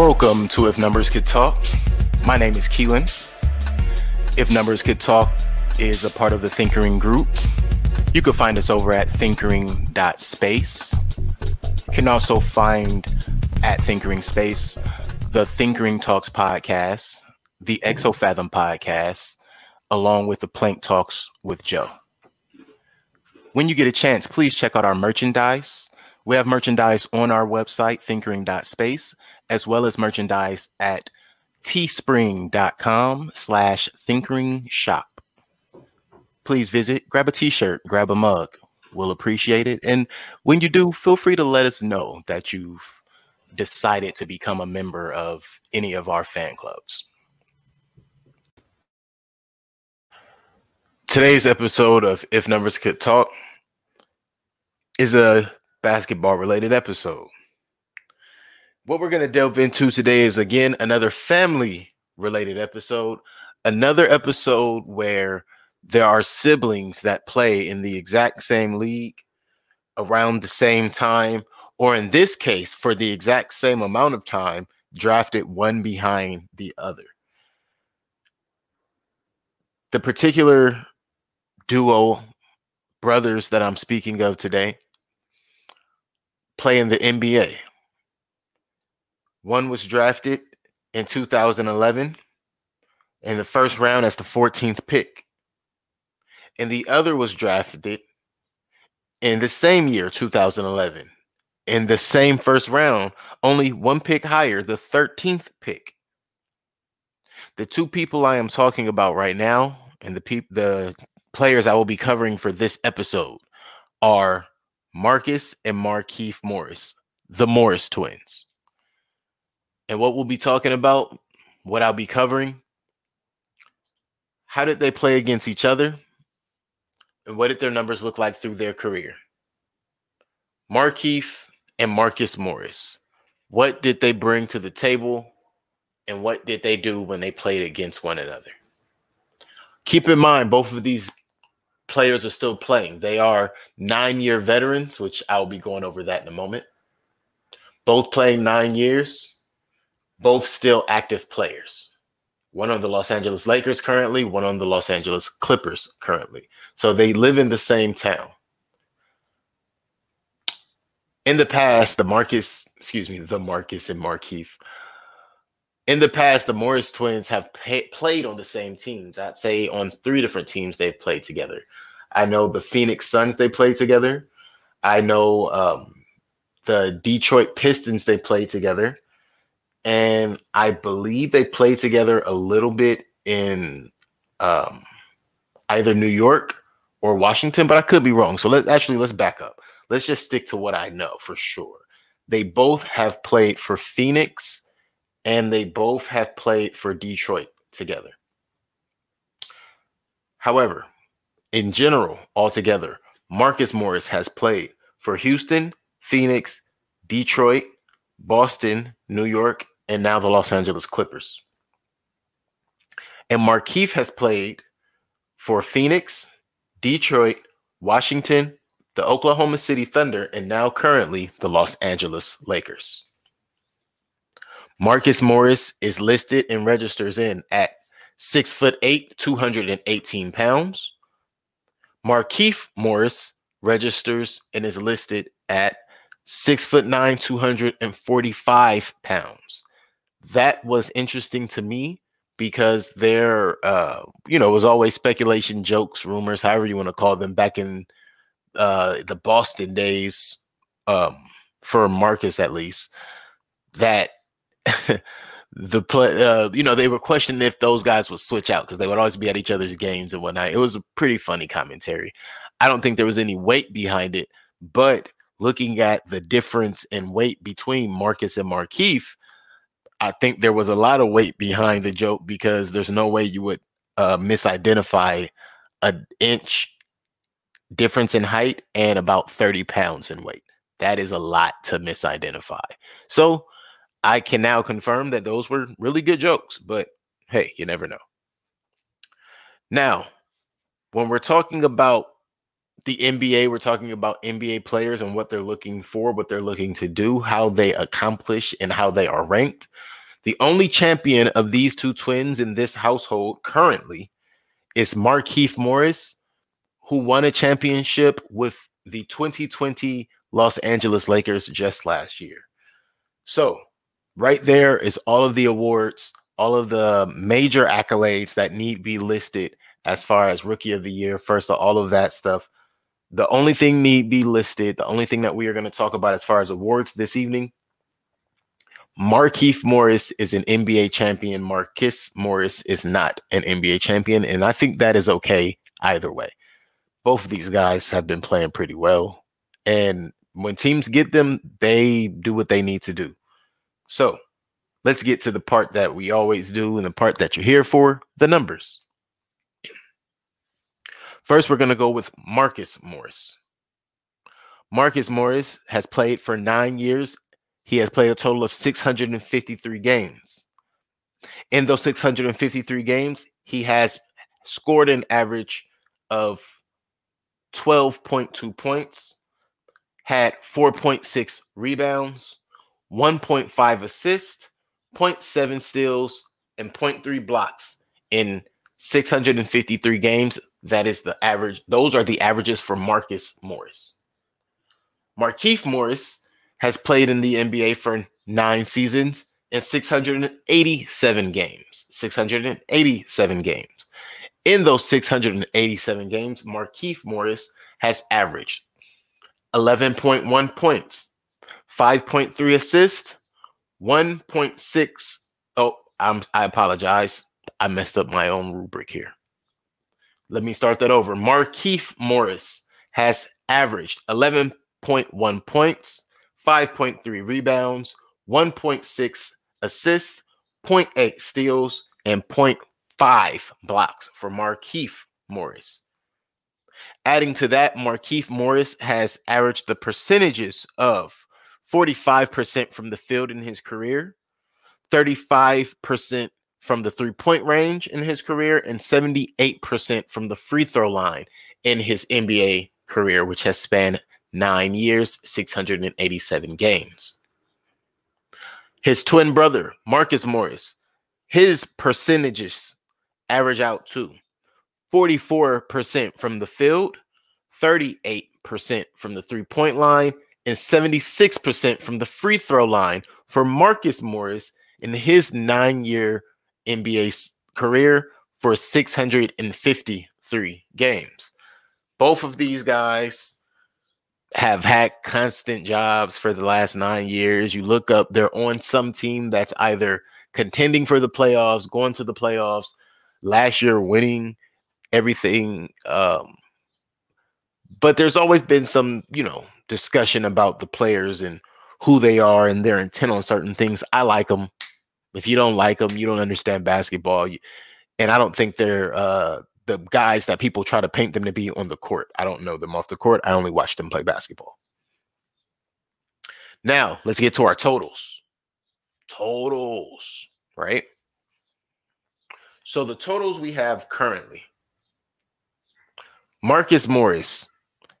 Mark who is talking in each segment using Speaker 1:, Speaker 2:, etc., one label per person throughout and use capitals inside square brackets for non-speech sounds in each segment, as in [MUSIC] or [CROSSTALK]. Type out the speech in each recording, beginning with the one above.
Speaker 1: Welcome to If Numbers Could Talk. My name is Keelan. If Numbers Could Talk is a part of the Thinkering Group. You can find us over at thinkering.space. You can also find at Thinkering Space the Thinkering Talks podcast, the Exofathom podcast, along with the Plank Talks with Joe. When you get a chance, please check out our merchandise. We have merchandise on our website, thinkering.space, as well as merchandise at teespring.com slash thinkering shop. Please visit, grab a t-shirt, grab a mug. We'll appreciate it. And when you do, feel free to let us know that you've decided to become a member of any of our fan clubs. Today's episode of If Numbers Could Talk is a basketball related episode. What we're going to delve into today is again another family related episode, another episode where there are siblings that play in the exact same league around the same time, or in this case, for the exact same amount of time, drafted one behind the other. The particular duo brothers that I'm speaking of today play in the NBA. One was drafted in 2011 in the first round as the 14th pick. And the other was drafted in the same year, 2011, in the same first round, only one pick higher, the 13th pick. The two people I am talking about right now and the people the players I will be covering for this episode are Marcus and Markieff Morris, the Morris twins. And what we'll be talking about, what I'll be covering, how did they play against each other? And what did their numbers look like through their career? Markieff and Marcus Morris. What did they bring to the table? And what did they do when they played against one another? Keep in mind, both of these players are still playing. They are nine year veterans, which I'll be going over that in a moment. Both playing nine years, both still active players. One on the Los Angeles Lakers currently, one on the Los Angeles Clippers currently. So they live in the same town. In the past, the Marcus, excuse me, the Marcus and Markieff. In the past, the Morris twins have pay, played on the same teams. I'd say on three different teams they've played together. I know the Phoenix Suns they played together. I know um, the Detroit Pistons they played together, and I believe they played together a little bit in um, either New York or Washington, but I could be wrong. So let's actually let's back up. Let's just stick to what I know for sure. They both have played for Phoenix and they both have played for Detroit together. However, in general, altogether, Marcus Morris has played for Houston, Phoenix, Detroit, Boston, New York, and now the Los Angeles Clippers. And Markieff has played for Phoenix, Detroit, Washington, the Oklahoma City Thunder, and now currently the Los Angeles Lakers. Marcus Morris is listed and registers in at six foot eight, 218 pounds. Markieff Morris registers and is listed at six foot nine, 245 pounds. That was interesting to me because there, uh, you know, was always speculation, jokes, rumors, however you want to call them, back in uh, the Boston days, um, for Marcus at least, that [LAUGHS] the play, uh, you know, they were questioning if those guys would switch out because they would always be at each other's games and whatnot. It was a pretty funny commentary. I don't think there was any weight behind it, but looking at the difference in weight between Marcus and Markieff, I think there was a lot of weight behind the joke because there's no way you would uh, misidentify an inch difference in height and about 30 pounds in weight. That is a lot to misidentify. So I can now confirm that those were really good jokes, but hey, you never know. Now, when we're talking about the NBA, we're talking about NBA players and what they're looking for, what they're looking to do, how they accomplish, and how they are ranked. The only champion of these two twins in this household currently is Markieff Morris, who won a championship with the 2020 Los Angeles Lakers just last year. So, right there is all of the awards, all of the major accolades that need be listed as far as rookie of the year, first, of all of that stuff. The only thing need be listed, the only thing that we are going to talk about as far as awards this evening, Markieff Morris is an NBA champion. Marcus Morris is not an NBA champion. And I think that is okay either way. Both of these guys have been playing pretty well. And when teams get them, they do what they need to do. So let's get to the part that we always do and the part that you're here for the numbers. First, we're going to go with Marcus Morris. Marcus Morris has played for nine years. He has played a total of 653 games. In those 653 games, he has scored an average of 12.2 points, had 4.6 rebounds, 1.5 assists, 0.7 steals, and 0.3 blocks in 653 games that is the average. Those are the averages for Marcus Morris. Markieff Morris has played in the NBA for nine seasons and 687 games. 687 games. In those 687 games, Markieff Morris has averaged 11.1 points, 5.3 assists, 1.6. Oh, I'm, I apologize. I messed up my own rubric here. Let me start that over. Markieff Morris has averaged 11.1 points, 5.3 rebounds, 1.6 assists, 0.8 steals, and 0.5 blocks for Markieff Morris. Adding to that, Markieff Morris has averaged the percentages of 45% from the field in his career, 35% from the three point range in his career and 78% from the free throw line in his NBA career, which has spanned nine years, 687 games. His twin brother, Marcus Morris, his percentages average out to 44% from the field, 38% from the three point line, and 76% from the free throw line for Marcus Morris in his nine year NBA career for 653 games. Both of these guys have had constant jobs for the last nine years. You look up, they're on some team that's either contending for the playoffs, going to the playoffs, last year winning everything. Um, but there's always been some, you know, discussion about the players and who they are and their intent on certain things. I like them. If you don't like them, you don't understand basketball. And I don't think they're uh, the guys that people try to paint them to be on the court. I don't know them off the court. I only watch them play basketball. Now, let's get to our totals. Totals, right? So the totals we have currently Marcus Morris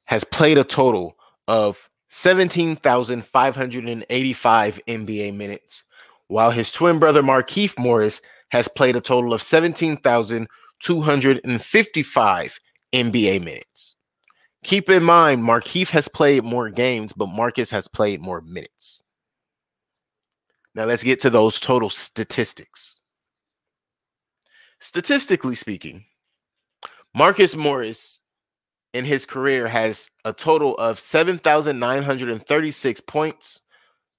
Speaker 1: has played a total of 17,585 NBA minutes while his twin brother Markieff Morris has played a total of 17,255 NBA minutes. Keep in mind, Markieff has played more games, but Marcus has played more minutes. Now let's get to those total statistics. Statistically speaking, Marcus Morris in his career has a total of 7,936 points,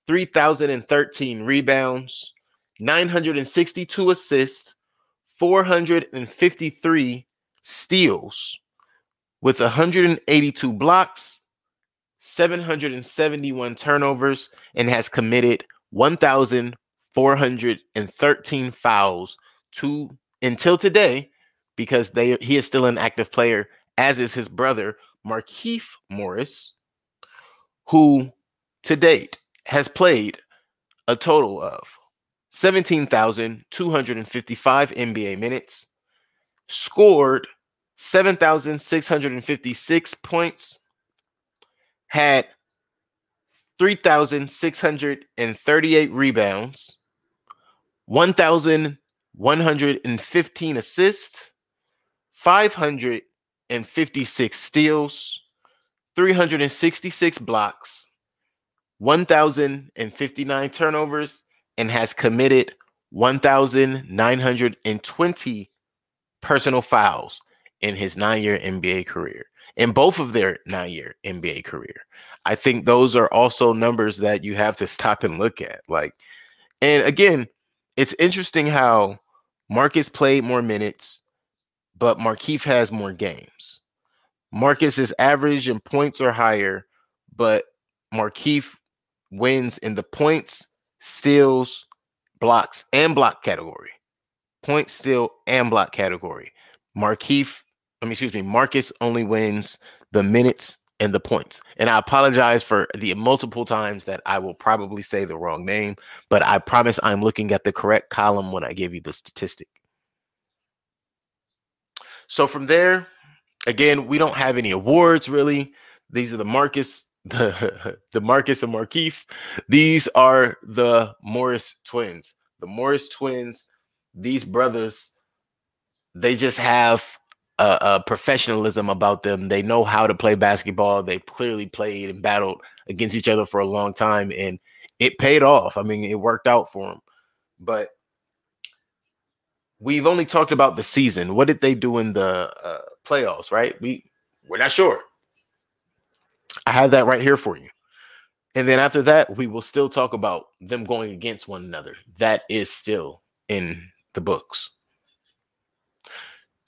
Speaker 1: 3,013 rebounds, 962 assists, 453 steals, with 182 blocks, 771 turnovers, and has committed 1,413 fouls to until today because they he is still an active player, as is his brother Markieff Morris, who to date has played a total of 17,255 NBA minutes, scored 7,656 points, had 3,638 rebounds, 1,115 assists, 556 steals, 366 blocks, 1,059 turnovers, and has committed 1,920 personal fouls in his nine year NBA career, in both of their nine year NBA career. I think those are also numbers that you have to [LAUGHS] stop and look at. Like, and again, it's interesting how Marcus played more minutes, but Markieff has more games. Marcus is average and points are higher, but Markieff wins in the points, steals, blocks, and block category. Point, steal, and block category. Markieff, I mean, excuse me, Marcus only wins the minutes and the points. And I apologize for the multiple times that I will probably say the wrong name, but I promise I'm looking at the correct column when I give you the statistic. So from there, again, we don't have any awards really. These are the Marcus, the, [LAUGHS] the Marcus and Markieff. These are the Morris twins. The Morris twins, these brothers, they just have a, a, professionalism about them. They know how to play basketball. They clearly played and battled against each other for a long time, and it paid off. I mean, it worked out for them. But we've only talked about the season. What did they do in the uh, playoffs? Right? We we're not sure. I have that right here for you. And then after that, we will still talk about them going against one another. That is still in the books.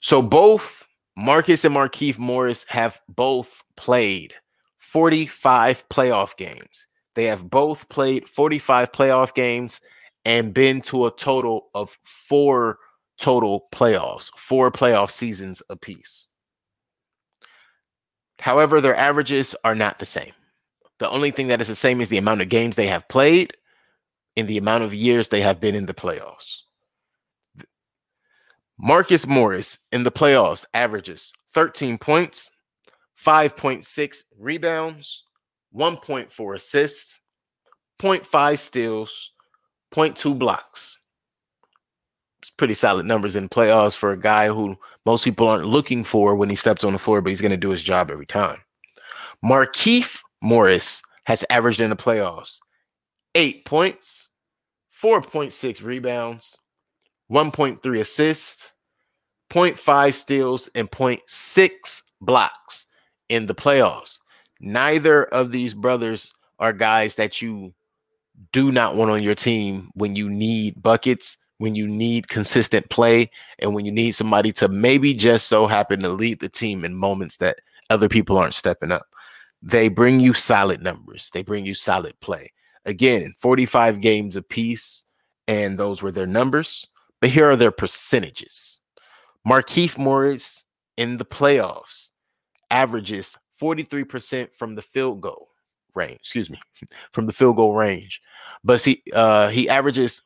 Speaker 1: So both Marcus and Markieff Morris have both played 45 playoff games. They have both played 45 playoff games and been to a total of four total playoffs, four playoff seasons apiece. However, their averages are not the same. The only thing that is the same is the amount of games they have played in the amount of years they have been in the playoffs. Marcus Morris in the playoffs averages 13 points, 5.6 rebounds, 1.4 assists, 0.5 steals, 0.2 blocks. Pretty solid numbers in playoffs for a guy who most people aren't looking for when he steps on the floor, but he's going to do his job every time. Markieff Morris has averaged in the playoffs eight points, 4.6 rebounds, 1.3 assists, 0.5 steals, and 0.6 blocks in the playoffs. Neither of these brothers are guys that you do not want on your team when you need buckets, when you need consistent play, and when you need somebody to maybe just so happen to lead the team in moments that other people aren't stepping up. They bring you solid numbers, they bring you solid play. Again, 45 games apiece, and those were their numbers. But here are their percentages. Markieff Morris in the playoffs averages 43% from the field goal range, excuse me, [LAUGHS] from the field goal range. But see, uh, he averages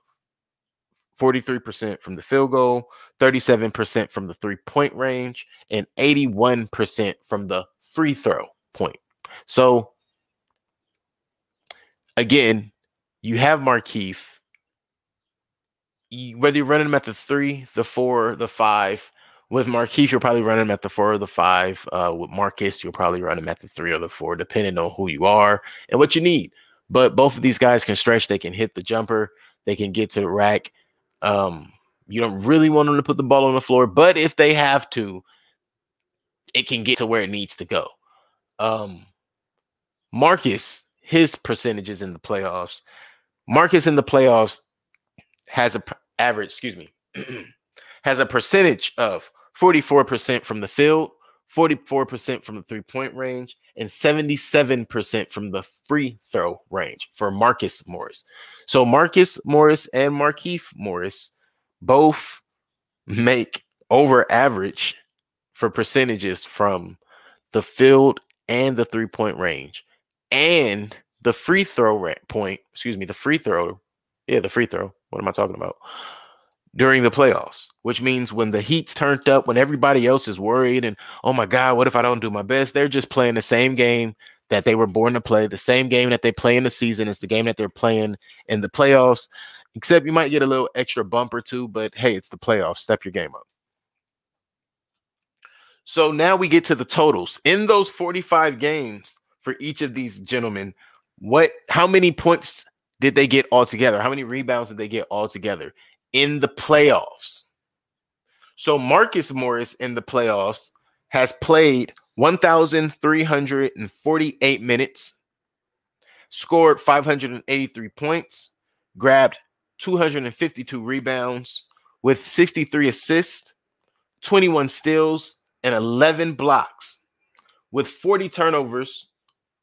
Speaker 1: 43% from the field goal, 37% from the three point range, and 81% from the free throw point. So, again, you have Markieff whether you're running them at the three, the four, the five. With Markieff, you're probably running them at the four or the five. Uh, with Marcus, you'll probably run them at the three or the four, depending on who you are and what you need. But both of these guys can stretch. They can hit the jumper. They can get to the rack. Um, you don't really want them to put the ball on the floor, but if they have to, it can get to where it needs to go. Um, Marcus, his percentages in the playoffs. Marcus in the playoffs has a average, excuse me, [CLEARS THROAT] has a percentage of 44% from the field, 44% from the three point range, and 77% from the free throw range for Marcus Morris. So Marcus Morris and Markieff Morris both make over average for percentages from the field and the three point range and the free throw point, excuse me, the free throw. Yeah, the free throw what am I talking about? During the playoffs, which means when the heat's turned up, when everybody else is worried and, oh my God, what if I don't do my best? They're just playing the same game that they were born to play, the same game that they play in the season is the game that they're playing in the playoffs, except you might get a little extra bump or two, but hey, it's the playoffs. Step your game up. So now we get to the totals. In those 45 games for each of these gentlemen, what how many points did they get altogether? How many rebounds did they get altogether in the playoffs? So Marcus Morris in the playoffs has played 1,348 minutes, scored 583 points, grabbed 252 rebounds with 63 assists, 21 steals, and 11 blocks, with 40 turnovers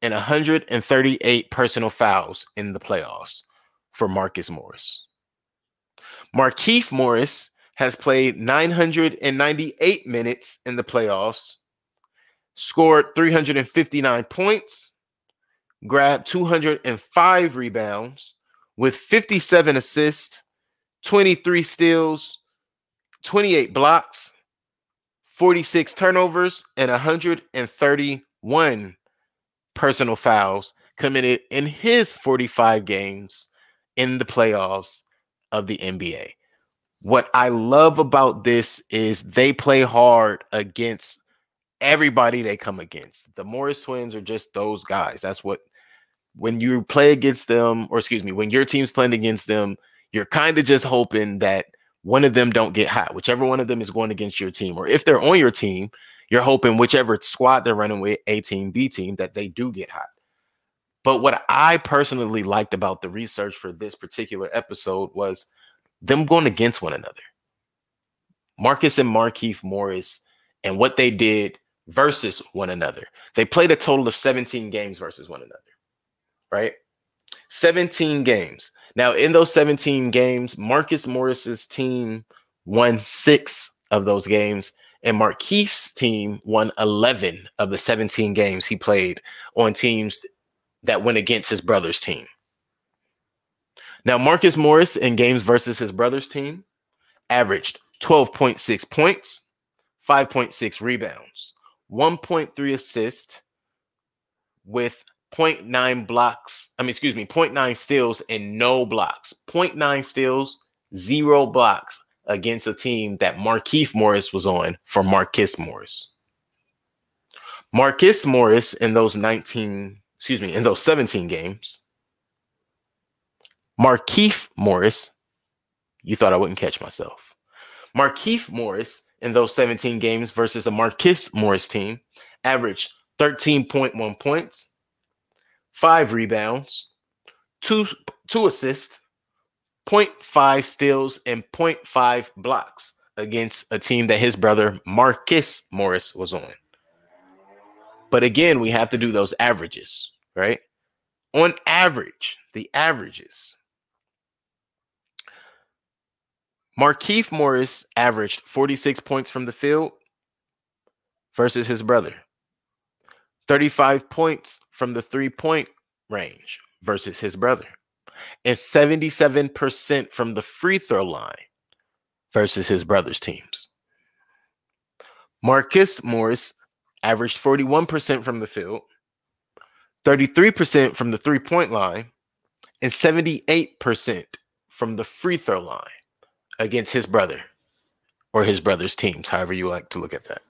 Speaker 1: and 138 personal fouls in the playoffs for Marcus Morris. Markieff Morris has played 998 minutes in the playoffs, scored 359 points, grabbed 205 rebounds with 57 assists, 23 steals, 28 blocks, 46 turnovers, and 131 personal fouls committed in his 45 games in the playoffs of the NBA. What I love about this is they play hard against everybody they come against. The Morris twins are just those guys. That's what when you play against them, or excuse me, when your team's playing against them, you're kind of just hoping that one of them don't get hot, whichever one of them is going against your team, or if they're on your team, you're hoping whichever squad they're running with, A team, B team, that they do get hot. But what I personally liked about the research for this particular episode was them going against one another. Marcus and Markieff Morris and what they did versus one another. They played a total of 17 games versus one another, right? 17 games. Now, in those 17 games, Marcus Morris's team won six of those games, and Markieff's team won 11 of the 17 games he played on teams that went against his brother's team. Now, Marcus Morris in games versus his brother's team averaged 12.6 points, 5.6 rebounds, 1.3 assists with 0.9 blocks. I mean, excuse me, 0.9 steals and no blocks. 0.9 steals, zero blocks against a team that Markieff Morris was on for Marcus Morris. Marcus Morris in those 19, excuse me, in those 17 games. Markieff Morris, you thought I wouldn't catch myself. Markieff Morris in those 17 games versus a Marcus Morris team averaged 13.1 points, five rebounds, two, two assists, 0.5 steals, and 0.5 blocks against a team that his brother Marcus Morris was on. But again, we have to do those averages, right? On average, the averages. Markieff Morris averaged 46 points from the field versus his brother. 35 points from the three point range versus his brother and 77% from the free throw line versus his brother's teams. Marcus Morris averaged 41% from the field, 33% from the three point line, and 78% from the free throw line against his brother or his brother's teams, however you like to look at that.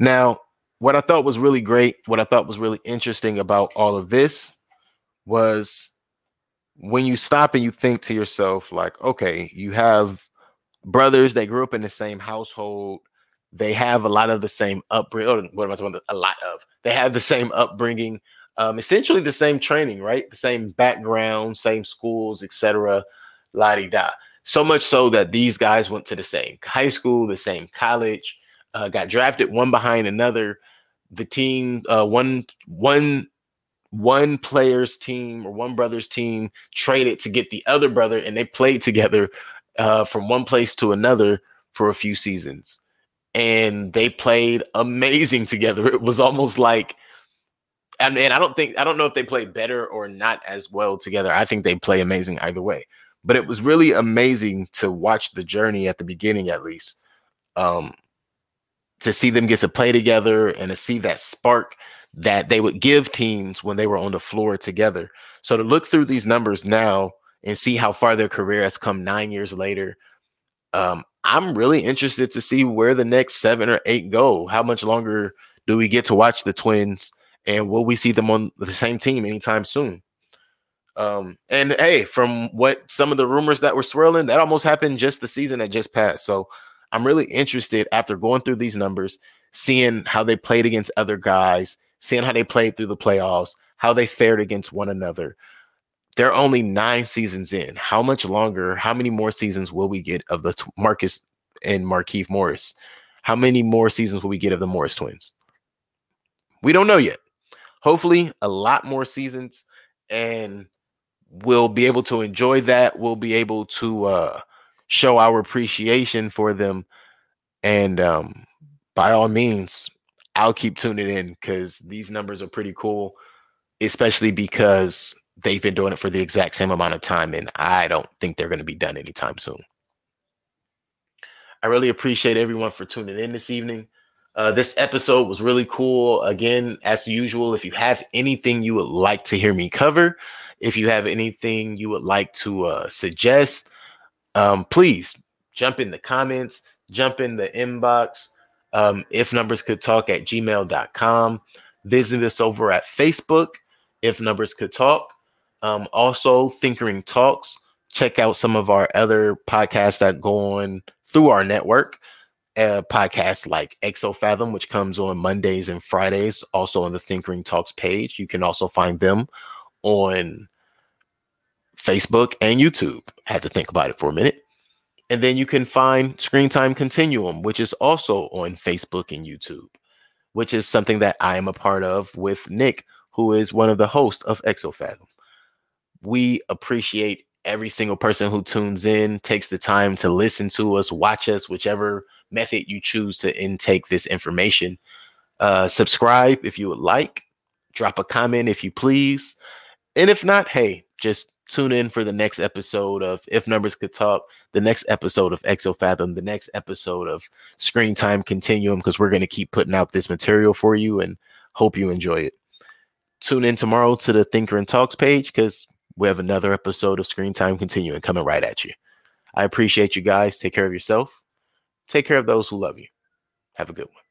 Speaker 1: Now, what I thought was really great, what I thought was really interesting about all of this was when you stop and you think to yourself, like, okay, you have brothers that grew up in the same household. They have a lot of the same upbringing. What am I talking about? A lot of. They have the same upbringing, um, essentially the same training, right? The same background, same schools, etc. La di da. So much so that these guys went to the same high school, the same college, uh, got drafted one behind another. The team, uh, one one one player's team or one brother's team traded to get the other brother, and they played together uh, from one place to another for a few seasons. And they played amazing together. It was almost like, and, mean, I don't think, I don't know if they played better or not as well together. I think they play amazing either way. But it was really amazing to watch the journey at the beginning, at least. Um, to see them get to play together and to see that spark that they would give teams when they were on the floor together. So to look through these numbers now and see how far their career has come nine years later, um, I'm really interested to see where the next seven or eight go. How much longer do we get to watch the Twins, and will we see them on the same team anytime soon? Um, and hey, from what some of the rumors that were swirling, that almost happened just the season that just passed. So I'm really interested after going through these numbers, seeing how they played against other guys, seeing how they played through the playoffs, how they fared against one another. They're only nine seasons in. How much longer, how many more seasons will we get of the t- Marcus and Markieff Morris? How many more seasons will we get of the Morris twins? We don't know yet. Hopefully, a lot more seasons, and we'll be able to enjoy that. We'll be able to uh, show our appreciation for them. And um, by all means, I'll keep tuning in because these numbers are pretty cool, especially because they've been doing it for the exact same amount of time. And I don't think they're going to be done anytime soon. I really appreciate everyone for tuning in this evening. Uh, this episode was really cool. Again, as usual, if you have anything you would like to hear me cover, if you have anything you would like to uh, suggest, um, please jump in the comments, jump in the inbox. Um, if numbers could talk at gmail.com. Visit us over at Facebook, if numbers could talk. Um, also, Thinkering Talks. Check out some of our other podcasts that go on through our network. Uh, podcasts like Exofathom, which comes on Mondays and Fridays, also on the Thinkering Talks page. You can also find them on Facebook and YouTube. Had to think about it for a minute. And then you can find Screen Time Continuum, which is also on Facebook and YouTube, which is something that I am a part of with Nick, who is one of the hosts of Exofathom. We appreciate every single person who tunes in, takes the time to listen to us, watch us, whichever method you choose to intake this information. Uh, subscribe if you would like, drop a comment if you please. And if not, hey, just tune in for the next episode of If Numbers Could Talk, the next episode of Exofathom, the next episode of Screen Time Continuum, because we're going to keep putting out this material for you and hope you enjoy it. Tune in tomorrow to the Thinkering Talks page because we have another episode of Screen Time Continuum coming right at you. I appreciate you guys. Take care of yourself. Take care of those who love you. Have a good one.